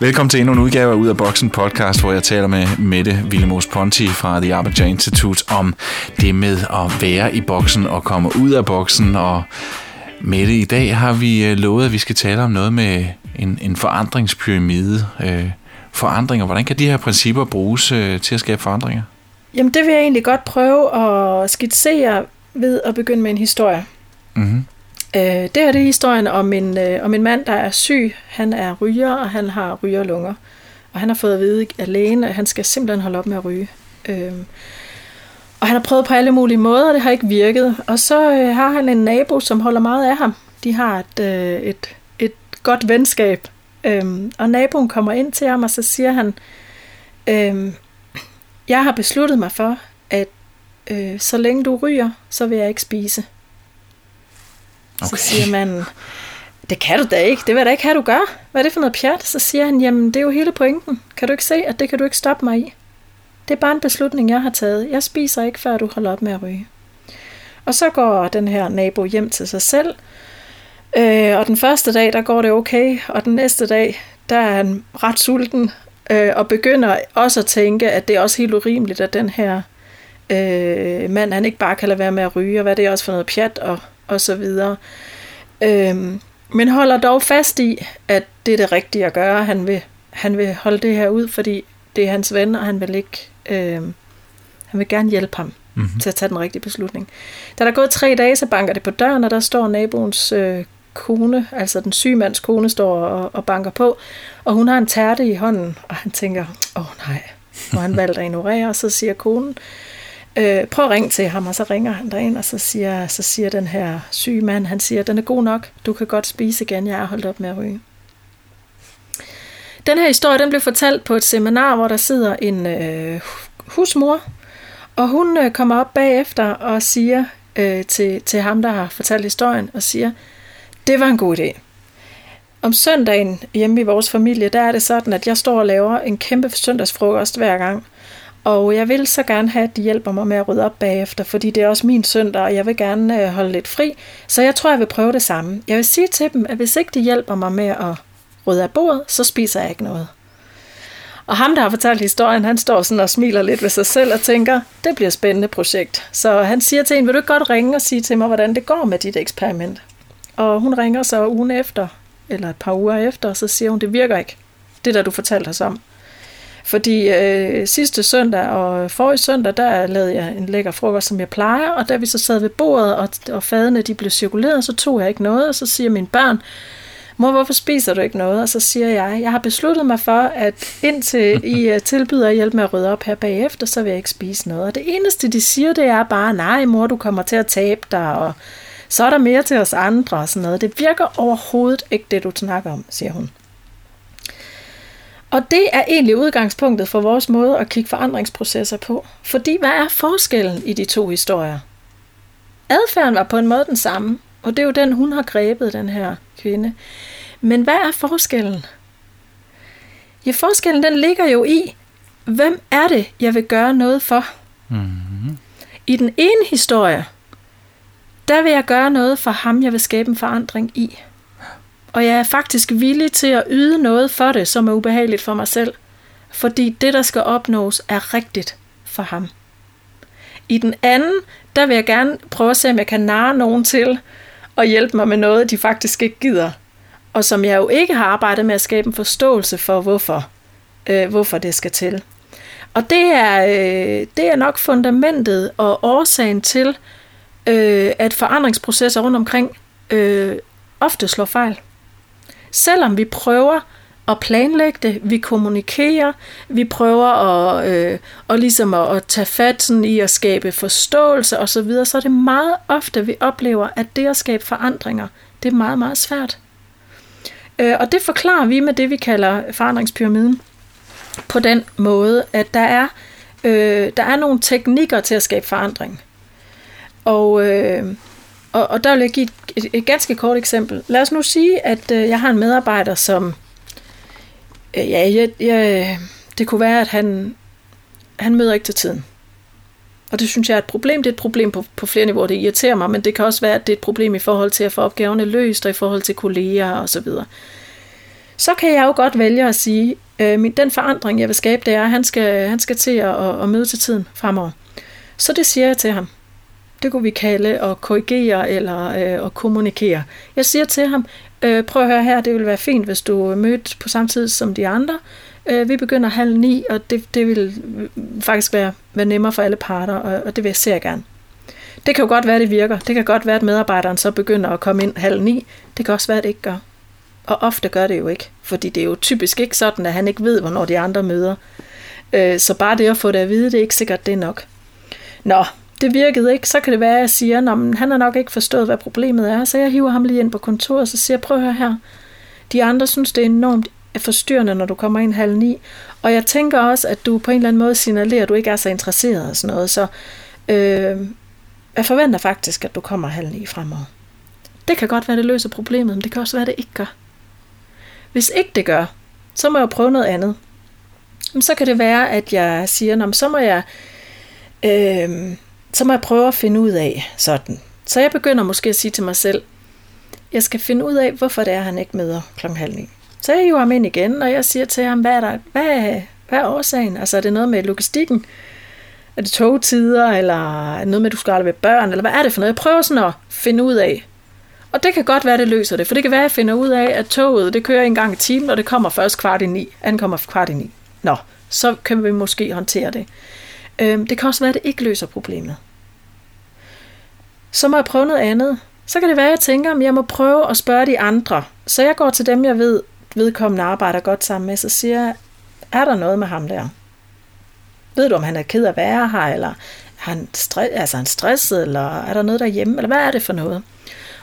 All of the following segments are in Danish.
Velkommen til endnu en udgave af Ud af Boksen podcast, hvor jeg taler med Mette Villemos Ponti fra The Arbiter Institute om det med at være i boksen og komme ud af boksen. Og Mette, i dag har vi øh, lovet, at vi skal tale om noget med en, en forandringspyramide. Øh, forandringer. Hvordan kan de her principper bruges øh, til at skabe forandringer? Jamen det vil jeg egentlig godt prøve at skitsere ved at begynde med en historie. Mm-hmm. Øh, det her det er historien om en, øh, om en mand, der er syg. Han er ryger, og han har rygerlunger. Og han har fået at vide af lægen, at han skal simpelthen holde op med at ryge. Øh, og han har prøvet på alle mulige måder, og det har ikke virket. Og så øh, har han en nabo, som holder meget af ham. De har et, øh, et, et godt venskab. Øh, og naboen kommer ind til ham, og så siger han, øh, jeg har besluttet mig for, at øh, så længe du ryger, så vil jeg ikke spise. Okay. Så siger man, det kan du da ikke, det vil jeg da ikke have, du gør. Hvad er det for noget pjat? Så siger han, jamen det er jo hele pointen. Kan du ikke se, at det kan du ikke stoppe mig i? Det er bare en beslutning, jeg har taget. Jeg spiser ikke, før du holder op med at ryge. Og så går den her nabo hjem til sig selv. Øh, og den første dag, der går det okay. Og den næste dag, der er han ret sulten. Øh, og begynder også at tænke, at det er også helt urimeligt, at den her øh, mand, han ikke bare kan lade være med at ryge. Og hvad det er også for noget pjat og og så videre. Øhm, men holder dog fast i, at det er det rigtige at gøre. Han vil, han vil holde det her ud, fordi det er hans ven, og han vil ikke, øhm, han vil gerne hjælpe ham mm-hmm. til at tage den rigtige beslutning. Da der er gået tre dage, så banker det på døren, og der står naboens øh, kone, altså den syge mands kone, står og, og banker på, og hun har en tærte i hånden, og han tænker, åh oh, nej, og han valgt at ignorere, og så siger konen, øh, prøv at ringe til ham, og så ringer han derind, og så siger, så siger den her syge mand, han siger, den er god nok, du kan godt spise igen, jeg er holdt op med at ryge. Den her historie, den blev fortalt på et seminar, hvor der sidder en øh, husmor, og hun øh, kommer op bagefter og siger øh, til, til ham, der har fortalt historien, og siger, det var en god idé. Om søndagen hjemme i vores familie, der er det sådan, at jeg står og laver en kæmpe søndagsfrokost hver gang. Og jeg vil så gerne have, at de hjælper mig med at rydde op bagefter, fordi det er også min søndag, og jeg vil gerne øh, holde lidt fri. Så jeg tror, jeg vil prøve det samme. Jeg vil sige til dem, at hvis ikke de hjælper mig med at rydde af bordet, så spiser jeg ikke noget. Og ham, der har fortalt historien, han står sådan og smiler lidt ved sig selv og tænker, det bliver et spændende projekt. Så han siger til en, vil du ikke godt ringe og sige til mig, hvordan det går med dit eksperiment? Og hun ringer så ugen efter, eller et par uger efter, og så siger hun, det virker ikke, det der du fortalte os om. Fordi øh, sidste søndag og forrige søndag, der lavede jeg en lækker frokost, som jeg plejer, og da vi så sad ved bordet, og, og fadene de blev cirkuleret, så tog jeg ikke noget, og så siger mine børn, mor, hvorfor spiser du ikke noget? Og så siger jeg, jeg har besluttet mig for, at indtil I øh, tilbyder at hjælpe med at rydde op her bagefter, så vil jeg ikke spise noget. Og det eneste, de siger, det er bare, nej mor, du kommer til at tabe dig, og så er der mere til os andre og sådan noget. Det virker overhovedet ikke det, du snakker om, siger hun. Og det er egentlig udgangspunktet for vores måde at kigge forandringsprocesser på. Fordi hvad er forskellen i de to historier? Adfærden var på en måde den samme, og det er jo den, hun har grebet, den her kvinde. Men hvad er forskellen? Ja, forskellen den ligger jo i, hvem er det, jeg vil gøre noget for? Mm-hmm. I den ene historie, der vil jeg gøre noget for ham, jeg vil skabe en forandring i og jeg er faktisk villig til at yde noget for det, som er ubehageligt for mig selv, fordi det, der skal opnås, er rigtigt for ham. I den anden, der vil jeg gerne prøve at se, om jeg kan narre nogen til at hjælpe mig med noget, de faktisk ikke gider, og som jeg jo ikke har arbejdet med at skabe en forståelse for, hvorfor, øh, hvorfor det skal til. Og det er, øh, det er nok fundamentet og årsagen til, øh, at forandringsprocesser rundt omkring øh, ofte slår fejl. Selvom vi prøver at planlægge det, vi kommunikerer, vi prøver at, øh, og ligesom at, at tage fat sådan i at skabe forståelse osv., så, videre, så er det meget ofte, vi oplever, at det at skabe forandringer, det er meget, meget svært. Øh, og det forklarer vi med det, vi kalder forandringspyramiden, på den måde, at der er, øh, der er nogle teknikker til at skabe forandring. Og, øh, og, og der vil jeg give et, et, et ganske kort eksempel. Lad os nu sige, at øh, jeg har en medarbejder, som... Øh, ja, jeg, jeg, det kunne være, at han, han møder ikke til tiden. Og det synes jeg er et problem. Det er et problem på, på flere niveauer. Det irriterer mig, men det kan også være, at det er et problem i forhold til at få opgaverne løst, og i forhold til kolleger osv. Så, videre. så kan jeg jo godt vælge at sige, øh, min, den forandring, jeg vil skabe, det er, at han skal, han skal til at, at, at møde til tiden fremover. Så det siger jeg til ham. Det kunne vi kalde at korrigere eller øh, at kommunikere. Jeg siger til ham, øh, prøv at høre her, det vil være fint, hvis du mødte på samme tid som de andre. Øh, vi begynder halv ni, og det, det vil øh, faktisk være, være nemmere for alle parter, og, og det vil jeg ser gerne. Det kan jo godt være, det virker. Det kan godt være, at medarbejderen så begynder at komme ind halv ni. Det kan også være, at det ikke gør. Og ofte gør det jo ikke, fordi det er jo typisk ikke sådan, at han ikke ved, hvornår de andre møder. Øh, så bare det at få det at vide, det er ikke sikkert, det er nok. Nå, det virkede ikke, så kan det være, at jeg siger, at han har nok ikke forstået, hvad problemet er, så jeg hiver ham lige ind på kontoret, og så siger jeg, prøv at høre her. De andre synes, det er enormt forstyrrende, når du kommer ind halv ni, og jeg tænker også, at du på en eller anden måde signalerer, at du ikke er så interesseret og sådan noget, så øh, jeg forventer faktisk, at du kommer halv ni fremover. Det kan godt være, det løser problemet, men det kan også være, det ikke gør. Hvis ikke det gør, så må jeg prøve noget andet. Så kan det være, at jeg siger, så må jeg, øh, så må jeg prøve at finde ud af sådan. Så jeg begynder måske at sige til mig selv, jeg skal finde ud af, hvorfor det er, han ikke møder klokken halv ni. Så jeg hiver ham ind igen, og jeg siger til ham, hvad er, der, hvad hvad er årsagen? Altså er det noget med logistikken? Er det togtider, eller er det noget med, at du skal aldrig med børn, eller hvad er det for noget? Jeg prøver sådan at finde ud af. Og det kan godt være, det løser det, for det kan være, at jeg finder ud af, at toget det kører en gang i timen, og det kommer først kvart i ni. Ankommer kvart i ni. Nå, så kan vi måske håndtere det. Øhm, det kan også være, at det ikke løser problemet. Så må jeg prøve noget andet. Så kan det være, at jeg tænker, at jeg må prøve at spørge de andre. Så jeg går til dem, jeg ved, vedkommende arbejder godt sammen med, så siger jeg, er der noget med ham der? Ved du, om han er ked af at være her, eller er han, stre- altså han stresset, eller er der noget derhjemme, eller hvad er det for noget?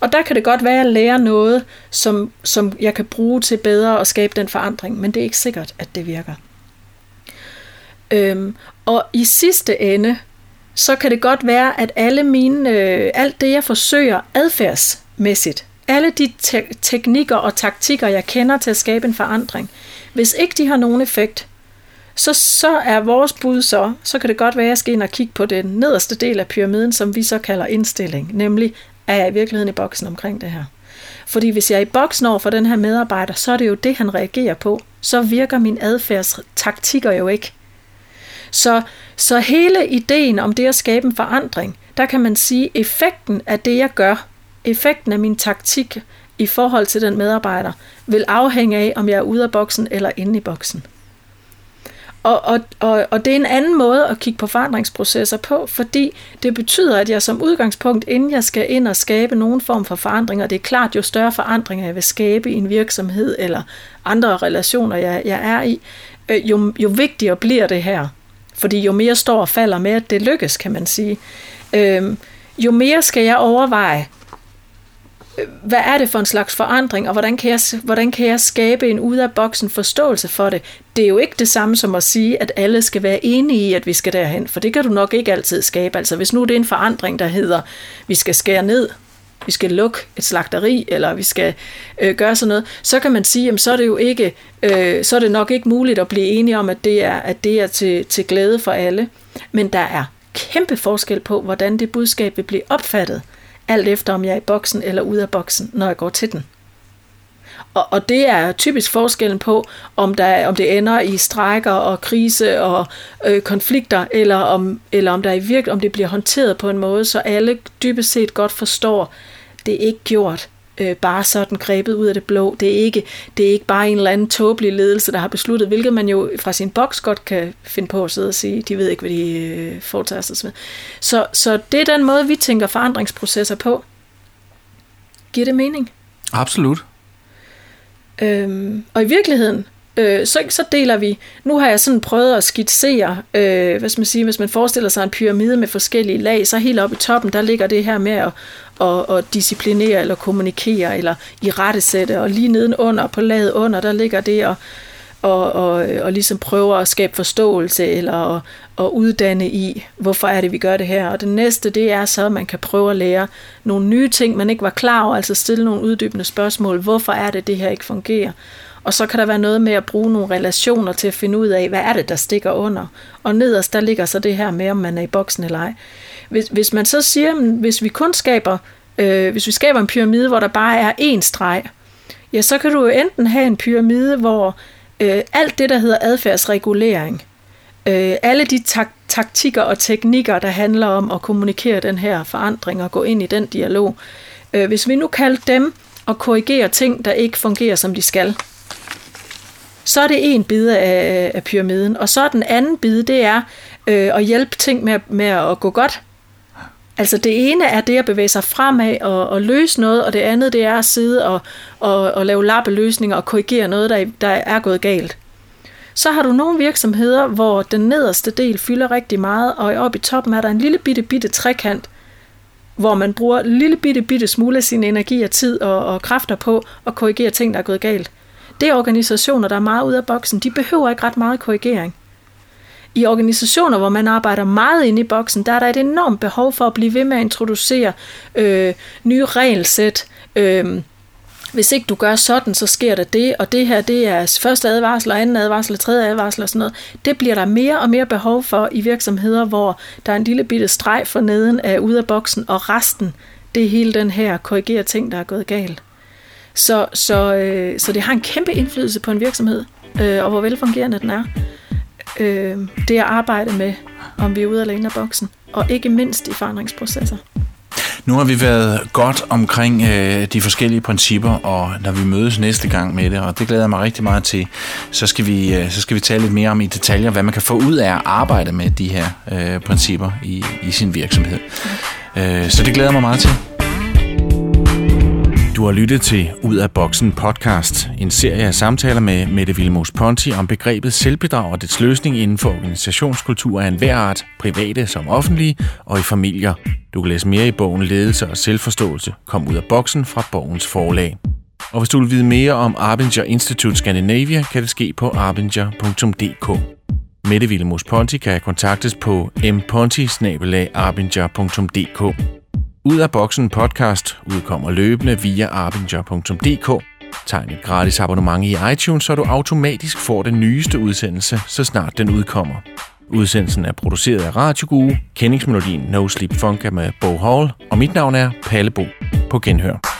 Og der kan det godt være at lære noget, som, som jeg kan bruge til bedre at skabe den forandring, men det er ikke sikkert, at det virker. Øhm, og i sidste ende, så kan det godt være, at alle mine, øh, alt det, jeg forsøger adfærdsmæssigt, alle de te- teknikker og taktikker, jeg kender til at skabe en forandring, hvis ikke de har nogen effekt, så, så er vores bud så, så kan det godt være, at jeg skal ind og kigge på den nederste del af pyramiden, som vi så kalder indstilling, nemlig er jeg i virkeligheden i boksen omkring det her. Fordi hvis jeg er i boksen over for den her medarbejder, så er det jo det, han reagerer på. Så virker min adfærdstaktikker jo ikke. Så, så hele ideen om det at skabe en forandring, der kan man sige, effekten af det, jeg gør, effekten af min taktik i forhold til den medarbejder, vil afhænge af, om jeg er ude af boksen eller inde i boksen. Og, og, og, og det er en anden måde at kigge på forandringsprocesser på, fordi det betyder, at jeg som udgangspunkt, inden jeg skal ind og skabe nogen form for forandring, og det er klart, jo større forandringer jeg vil skabe i en virksomhed eller andre relationer, jeg, jeg er i, øh, jo, jo vigtigere bliver det her. Fordi jo mere står og falder med, at det lykkes, kan man sige, øh, jo mere skal jeg overveje, øh, hvad er det for en slags forandring, og hvordan kan jeg, hvordan kan jeg skabe en ud af boksen forståelse for det? Det er jo ikke det samme som at sige, at alle skal være enige i, at vi skal derhen, for det kan du nok ikke altid skabe. Altså hvis nu det er en forandring, der hedder, vi skal skære ned, vi skal lukke et slagteri, eller vi skal øh, gøre sådan noget, så kan man sige, jamen, så er det jo ikke, øh, så er det nok ikke muligt at blive enige om, at det er, at det er til, til glæde for alle. Men der er kæmpe forskel på, hvordan det budskab vil blive opfattet alt efter om jeg er i boksen eller ude af boksen, når jeg går til den. Og, og det er typisk forskellen på, om, der, om det ender i strækker og krise og øh, konflikter, eller om, eller om, der i virke, om det bliver håndteret på en måde, så alle dybest set godt forstår, det er ikke gjort øh, bare sådan grebet ud af det blå. Det er, ikke, det er ikke bare en eller anden tåbelig ledelse, der har besluttet, hvilket man jo fra sin boks godt kan finde på at sidde og sige, de ved ikke, hvad de øh, foretager sig med. Så, så det er den måde, vi tænker forandringsprocesser på. Giver det mening? Absolut. Øhm, og i virkeligheden, øh, så, så deler vi, nu har jeg sådan prøvet at skitsere, øh, hvad skal man sige, hvis man forestiller sig en pyramide med forskellige lag, så helt oppe i toppen, der ligger det her med at, at, at disciplinere eller kommunikere eller i rettesætte, og lige nedenunder på laget under, der ligger det at og, og, og ligesom prøver at skabe forståelse eller at, at uddanne i, hvorfor er det, vi gør det her. Og det næste, det er så, at man kan prøve at lære nogle nye ting, man ikke var klar over, altså stille nogle uddybende spørgsmål. Hvorfor er det, det her ikke fungerer? Og så kan der være noget med at bruge nogle relationer til at finde ud af, hvad er det, der stikker under. Og nederst, der ligger så det her med, om man er i boksen eller ej. Hvis, hvis man så siger, hvis vi kun skaber, øh, hvis vi skaber en pyramide, hvor der bare er én streg, ja, så kan du jo enten have en pyramide, hvor øh, alt det, der hedder adfærdsregulering, øh, alle de tak- taktikker og teknikker, der handler om at kommunikere den her forandring og gå ind i den dialog, øh, hvis vi nu kalder dem at korrigere ting, der ikke fungerer, som de skal, så er det en bid af, af pyramiden. Og så er den anden bid, det er øh, at hjælpe ting med, med at gå godt. Altså det ene er det at bevæge sig fremad og, og løse noget, og det andet det er at sidde og, og, og lave lappeløsninger og korrigere noget, der, der er gået galt. Så har du nogle virksomheder, hvor den nederste del fylder rigtig meget, og oppe i toppen er der en lille bitte, bitte trekant, hvor man bruger en lille bitte, bitte smule af sin energi og tid og, og kræfter på at korrigere ting, der er gået galt. Det er organisationer, der er meget ude af boksen. De behøver ikke ret meget korrigering. I organisationer, hvor man arbejder meget inde i boksen, der er der et enormt behov for at blive ved med at introducere øh, nye regelsæt. Øh, hvis ikke du gør sådan, så sker der det, og det her, det er første advarsel, anden advarsel, tredje advarsel og sådan noget. Det bliver der mere og mere behov for i virksomheder, hvor der er en lille bitte streg for neden af ud af boksen, og resten, det er hele den her korrigere ting, der er gået galt. Så, så, øh, så det har en kæmpe indflydelse på en virksomhed, øh, og hvor velfungerende den er. Øh, det at arbejde med, om vi er ude eller inde af boksen, og ikke mindst i forandringsprocesser. Nu har vi været godt omkring øh, de forskellige principper, og når vi mødes næste gang med det, og det glæder jeg mig rigtig meget til, så skal vi, øh, så skal vi tale lidt mere om i detaljer, hvad man kan få ud af at arbejde med de her øh, principper i, i sin virksomhed. Øh, så det glæder jeg mig meget til. Har lyttet til Ud af Boksen podcast, en serie af samtaler med Mette Vilmos Ponti om begrebet selvbedrag og dets løsning inden for organisationskultur af enhver art, private som offentlige og i familier. Du kan læse mere i bogen Ledelse og Selvforståelse. Kom ud af boksen fra Borgens Forlag. Og hvis du vil vide mere om Arbinger Institute Scandinavia, kan det ske på arbinger.dk. Mette Vilmos Ponti kan kontaktes på mponti ud af boksen podcast udkommer løbende via arbinger.dk. Tegn et gratis abonnement i iTunes, så du automatisk får den nyeste udsendelse, så snart den udkommer. Udsendelsen er produceret af Radio Guru, kendingsmelodien No Sleep Funk med Bo Hall, og mit navn er Palle Bo. På genhør.